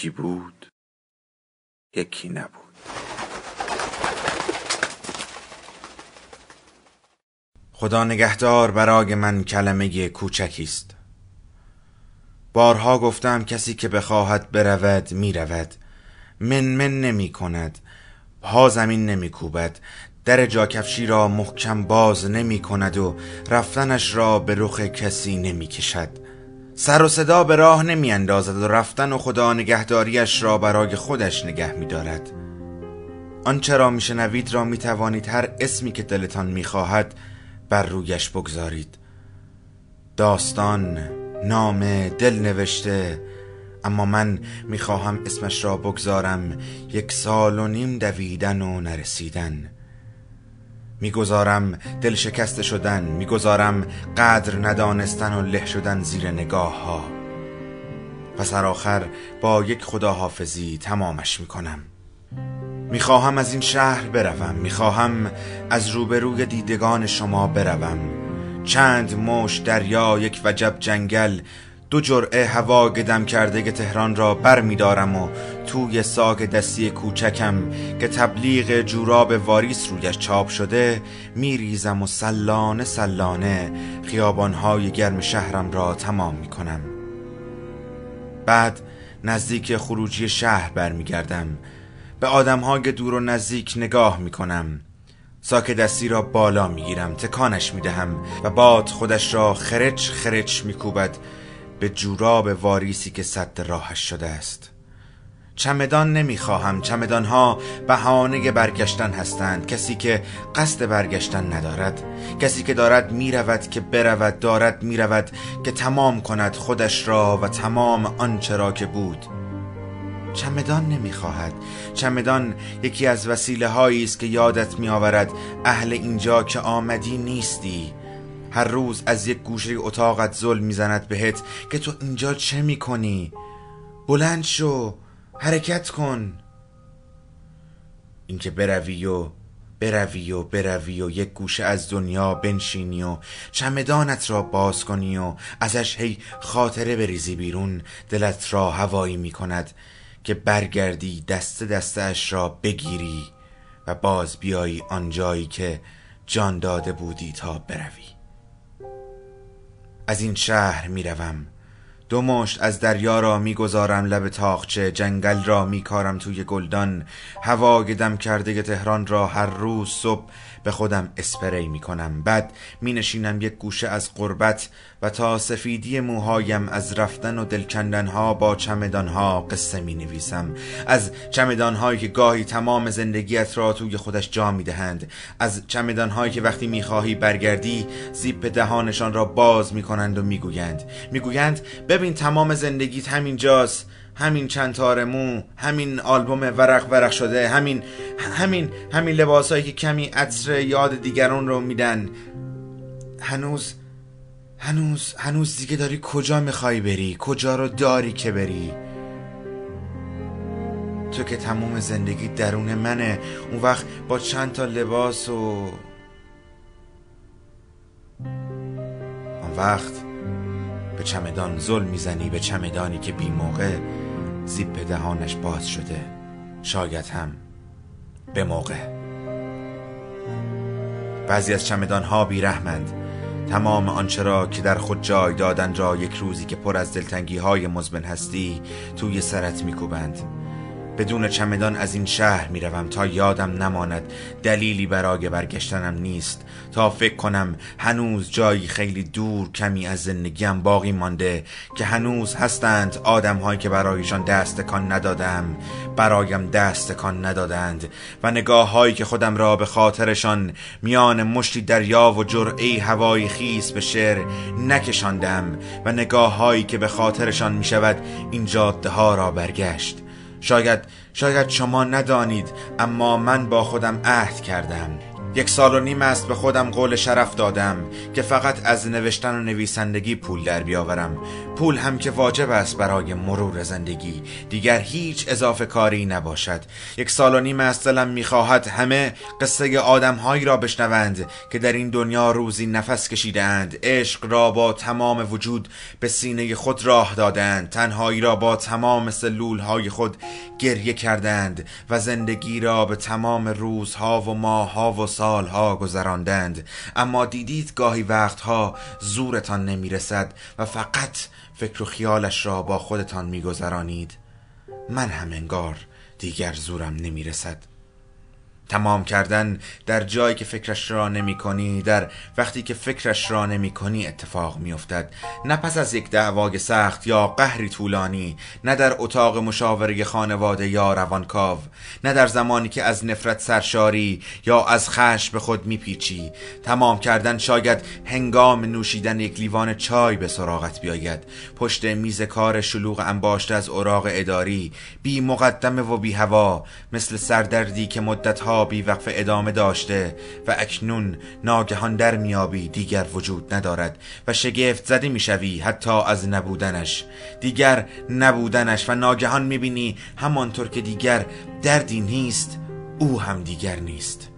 یکی بود یکی نبود. خدا نگهدار برای من کلمه کوچکی است. بارها گفتم کسی که بخواهد برود می‌رود. من من نمی کند پا زمین نمی کوبد. در جاکفشی را محکم باز نمی کند و رفتنش را به رخ کسی نمی کشد. سر و صدا به راه نمی اندازد و رفتن و خدا نگهداریش را برای خودش نگه می دارد آنچه را می شنوید را می توانید هر اسمی که دلتان می خواهد بر رویش بگذارید. داستان نام دل نوشته اما من می‌خواهم اسمش را بگذارم یک سال و نیم دویدن و نرسیدن. می‌گذارم دل شکسته شدن می‌گذارم قدر ندانستن و له شدن زیر نگاه ها و سرآخر با یک خداحافظی تمامش می‌کنم. می‌خواهم از این شهر بروم می‌خواهم از روبروی دیدگان شما بروم. چند موش دریا یک وجب جنگل دو جرعه هوا گدم کرده تهران را بر می دارم و توی ساگ دستی کوچکم که تبلیغ جوراب واریس رویش چاپ شده می ریزم و سلانه سلانه خیابانهای گرم شهرم را تمام می کنم بعد نزدیک خروجی شهر برمیگردم. به آدمهای دور و نزدیک نگاه می کنم ساک دستی را بالا می گیرم تکانش می دهم و باد خودش را خرچ خرچ می کوبد به جوراب واریسی که صد راهش شده است. چمدان نمی‌خواهم. چمدان ها بهانه برگشتن هستند. کسی که قصد برگشتن ندارد. کسی که دارد می‌رود که برود دارد می‌رود که تمام کند خودش را و تمام آنچه را که بود. چمدان نمی‌خواهد. چمدان یکی از وسیله هایی است که یادت میآورد اهل اینجا که آمدی نیستی. هر روز از یک گوشه اتاقت ظلم می‌زند بهت که تو اینجا چه می‌کنی؟ بلند شو. حرکت کن. اینکه بروی و بروی و بروی و یک گوشه از دنیا بنشینی و چمدانت را باز کنی و ازش هی خاطره بریزی بیرون دلت را هوایی می‌کند که برگردی دست دستش را بگیری و باز بیایی آنجایی که جان داده بودی تا بروی. از این شهر می‌روم. دو مشت از دریا را می‌گذارم لب تاخچه جنگل را میکارم توی گلدان. هوا دم کرده تهران را هر روز صبح به خودم اسپری می‌کنم. بعد می نشینم یک گوشه از قربت و تا سفیدی موهایم از رفتن و ها با ها قصه می نویسم از هایی که گاهی تمام زندگیت را توی خودش جا می دهند از هایی که وقتی می خواهی برگردی زیپ دهانشان را باز می کنند و می گویند می گویند ببین تمام زندگیت همین جاست. همین چند تار مو همین آلبوم ورق ورق شده همین همین همین لباسایی که کمی عطر یاد دیگران رو میدن. هنوز هنوز هنوز دیگه داری کجا می‌خوای بری؟ کجا رو داری که بری؟ تو که تموم زندگی درون منه. اون وقت با چند تا لباس و اون وقت به چمدان ظلم می‌زنی به چمدانی که بی موقع زیپ دهانش باز شده. شاید هم به موقع. بعضی از چمدان ها بیرحمند. تمام آنچه را که در خود جای دادن را یک روزی که پر از دلتنگی های مزمن هستی توی سرت میکوبند. بدون چمدان از این شهر می‌روم تا یادم نماند دلیلی برای برگشتنم نیست. تا فکر کنم هنوز جایی خیلی دور کمی از زندگیم باقی مانده که هنوز هستند آدم هایی که برایشان دست کان ندادم برایم دست کان ندادند و نگاه هایی که خودم را به خاطرشان میان مشتی دریا و جرعه هوای خیس به شعر نکشاندم و نگاه هایی که به خاطرشان می شود این جاده ها را برگشت. شاید شاید شما ندانید اما من با خودم عهد کردم. یک سال و نیم است به خودم قول شرف دادم که فقط از نوشتن و نویسندگی پول در بیاورم. پول هم که واجب است برای مرور زندگی. دیگر هیچ اضافه کاری نباشد. یک سال و نیم است دلم می‌خواهد همه قصه آدمهایی را بشنوند که در این دنیا روزی نفس کشیدند عشق را با تمام وجود به سینه خود راه دادند تنهایی را با تمام سلول های خود گریه کردند و زندگی را به تمام روزها و ماهها و سالها گذراندند اما دیدید گاهی وقتها زورتان نمی‌رسد و فقط فکر و خیالش را با خودتان میگذرانید. من هم انگار دیگر زورم نمی‌رسد. تمام کردن در جایی که فکرش را نمی کنی در وقتی که فکرش را نمی کنی اتفاق می افتد نه پس از یک دعوای سخت یا قهری طولانی نه در اتاق مشاوره خانواده یا روانکاو نه در زمانی که از نفرت سرشاری یا از خش به خود میپیچی. تمام کردن شاید هنگام نوشیدن یک لیوان چای به سراغت بیاید. پشت میز کار شلوغ انباشته از اوراق اداری بی مقدمه و بی هوا مثل سردردی که مدتها بی وقف ادامه داشته و اکنون ناگهان در میابی دیگر وجود ندارد و شگفت زده می‌شوی حتی از نبودنش. دیگر نبودنش و ناگهان می‌بینی همانطور که دیگر دردی نیست او هم دیگر نیست.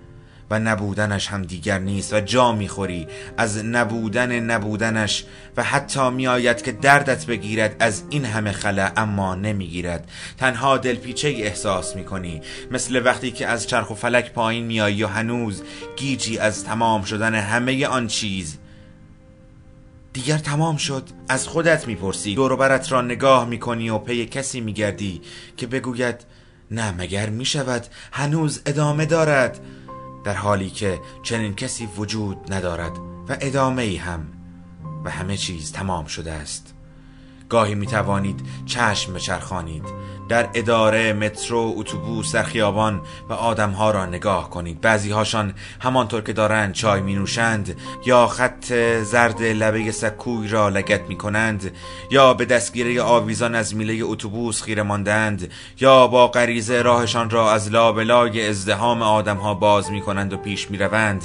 و نبودنش هم دیگر نیست و جا می‌خوری از نبودن نبودنش و حتی میآید که دردت بگیرد از این همه خلا اما نمی‌گیرد. تنها دلپیچه احساس می‌کنی. مثل وقتی که از چرخ و فلک پایین میایی و هنوز گیجی از تمام شدن همه آن چیز دیگر تمام شد. از خودت می‌پرسی. دوروبرت را نگاه می‌کنی و پی کسی میگردی که بگوید نه مگر می‌شود؟ هنوز ادامه دارد. در حالی که چنین کسی وجود ندارد و ادامه ای هم و همه چیز تمام شده است. گاهی می توانید چشم بچرخانید. در اداره مترو اتوبوس در خیابان و آدمها را نگاه کنید. بعضی هاشان همانطور که دارند چای می نوشند یا خط زرد لبه سکوی را لگت می کنند یا به دستگیره آویزان از میله اتوبوس خیره ماندند یا با غریزه راهشان را از لابلای ازدهام آدمها باز می کنند و پیش می روند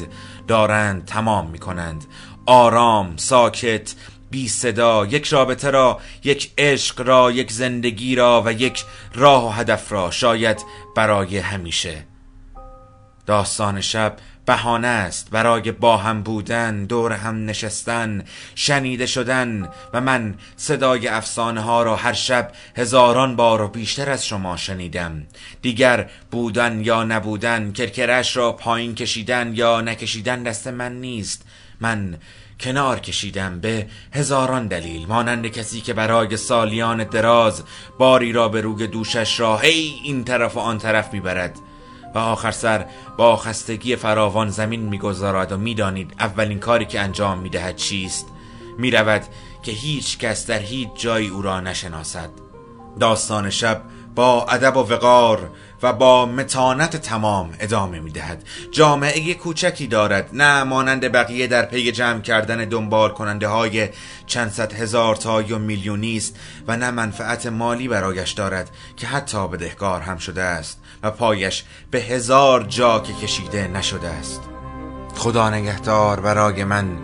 دارند تمام می کنند آرام ساکت بی صدا. یک رابطه را یک عشق را یک زندگی را و یک راه و هدف را شاید برای همیشه. داستان شب بهانه است. برای با هم بودن دور هم نشستن شنیده شدن و من صدای افسانه ها را هر شب هزاران بار و بیشتر از شما شنیدم. دیگر بودن یا نبودن کرکرش را پایین کشیدن یا نکشیدن دست من نیست. من کنار کشیدم به هزاران دلیل مانند کسی که برای سالیان دراز باری را به روی دوشش را هی این طرف و آن طرف می‌برد. و آخر سر با خستگی فراوان زمین می‌گذارد و می‌دانید اولین کاری که انجام می‌دهد چیست؟ می‌رود که هیچ کس در هیچ جایی او را نشناسد. داستان شب با ادب و وقار و با متانت تمام ادامه می دهد جامعه کوچکی دارد نه مانند بقیه در پی جمع کردن دنبال کننده های چند صد هزار تا یا میلیونی است و نه منفعت مالی برایش دارد که حتی بدهکار هم شده است و پایش به هزار جا که کشیده نشده است. خدا نگهدار برای من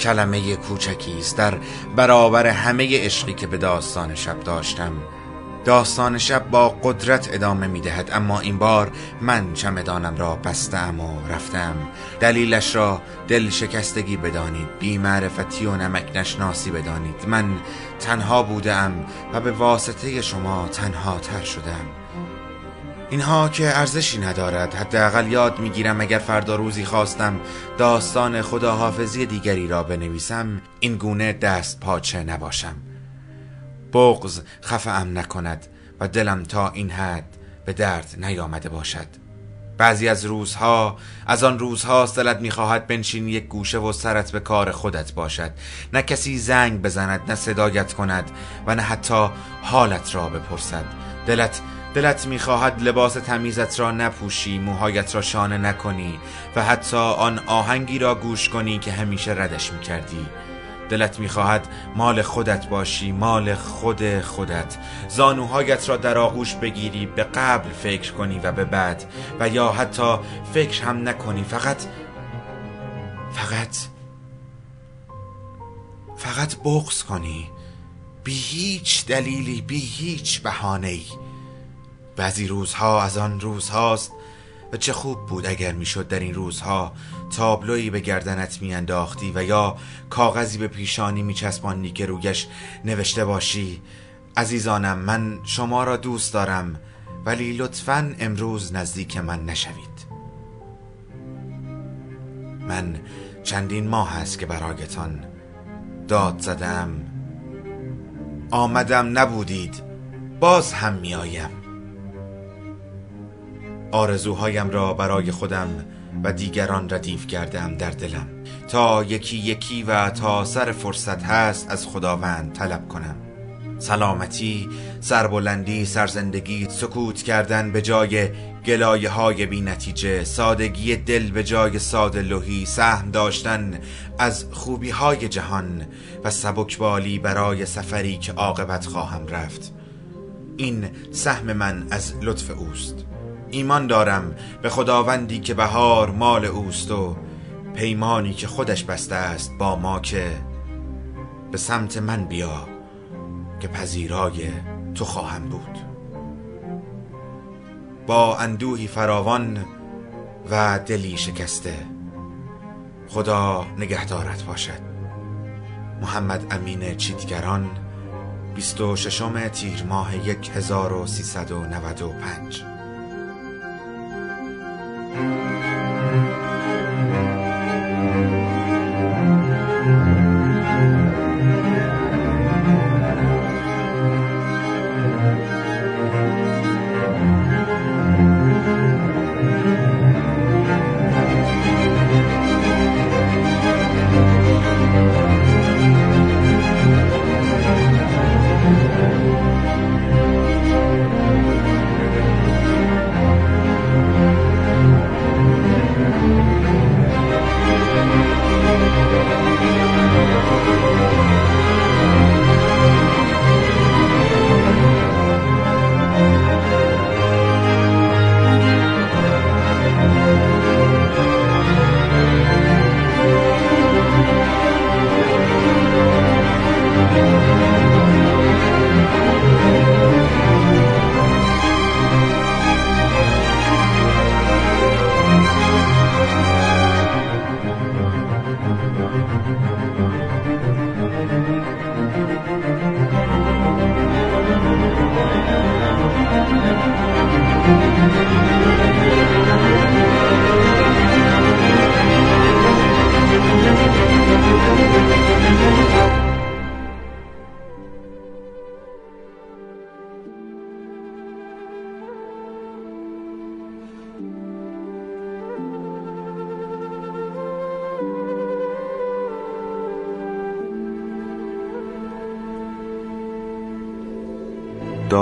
کلمه کوچکی است. در برابر همه عشقی که به داستان شب داشتم داستان شب با قدرت ادامه می دهد اما این بار من چمدانم را بستم و رفتم. دلیلش را دل شکستگی بدانید. بی معرفتی و نمک نشناسی بدانید. من تنها بودم و به واسطه شما تنها تر شدم. اینها که ارزشی ندارد. حداقل یاد می‌گیرم اگر فردا روزی خواستم داستان خداحافظی دیگری را بنویسم این گونه دست پاچه نباشم. بغز خفم نکند و دلم تا این حد به درد نیامده باشد. بعضی از روزها از آن روزها دلت می‌خواهد بنشینی یک گوشه و سرت به کار خودت باشد. نه کسی زنگ بزند نه صدایت کند و نه حتی حالت را بپرسد. دلت دلت می‌خواهد لباس تمیزت را نپوشی موهایت را شانه نکنی و حتی آن آهنگی را گوش کنی که همیشه ردش می‌کردی. دلت می‌خواهد مال خودت باشی مال خود خودت. زانوهایت را در آغوش بگیری به قبل فکر کنی و به بعد. و یا حتی فکر هم نکنی فقط فقط فقط بغض کنی. بی هیچ دلیلی بی هیچ بهانه‌ای. بعضی روزها از آن روزهاست و چه خوب بود اگر می‌شد در این روزها تابلویی به گردنت میانداختی و یا کاغذی به پیشانی میچسبانی که رویش نوشته باشی. عزیزانم من شما را دوست دارم ولی لطفا امروز نزدیک من نشوید. من چندین ماه است که برایتان داد زدم. آمدم نبودید باز هم میآیم. آرزوهایم را برای خودم و دیگران ردیف کردم در دلم. تا یکی یکی و تا سر فرصت هست از خداوند طلب کنم. سلامتی، سربلندی، سرزندگی، سکوت کردن به جای گلایه های بی نتیجه سادگی دل به جای ساده لوحی سهم داشتن از خوبی های جهان و سبکبالی برای سفری که عاقبت خواهم رفت. این سهم من از لطف اوست. ایمان دارم به خداوندی که بهار مال اوست و پیمانی که خودش بسته است با ما که به سمت من بیا که پذیرای تو خواهم بود. با اندوهی فراوان و دلی شکسته خدا نگهدارت باشد. محمد امین چیتگران 26 تیر ماه 1395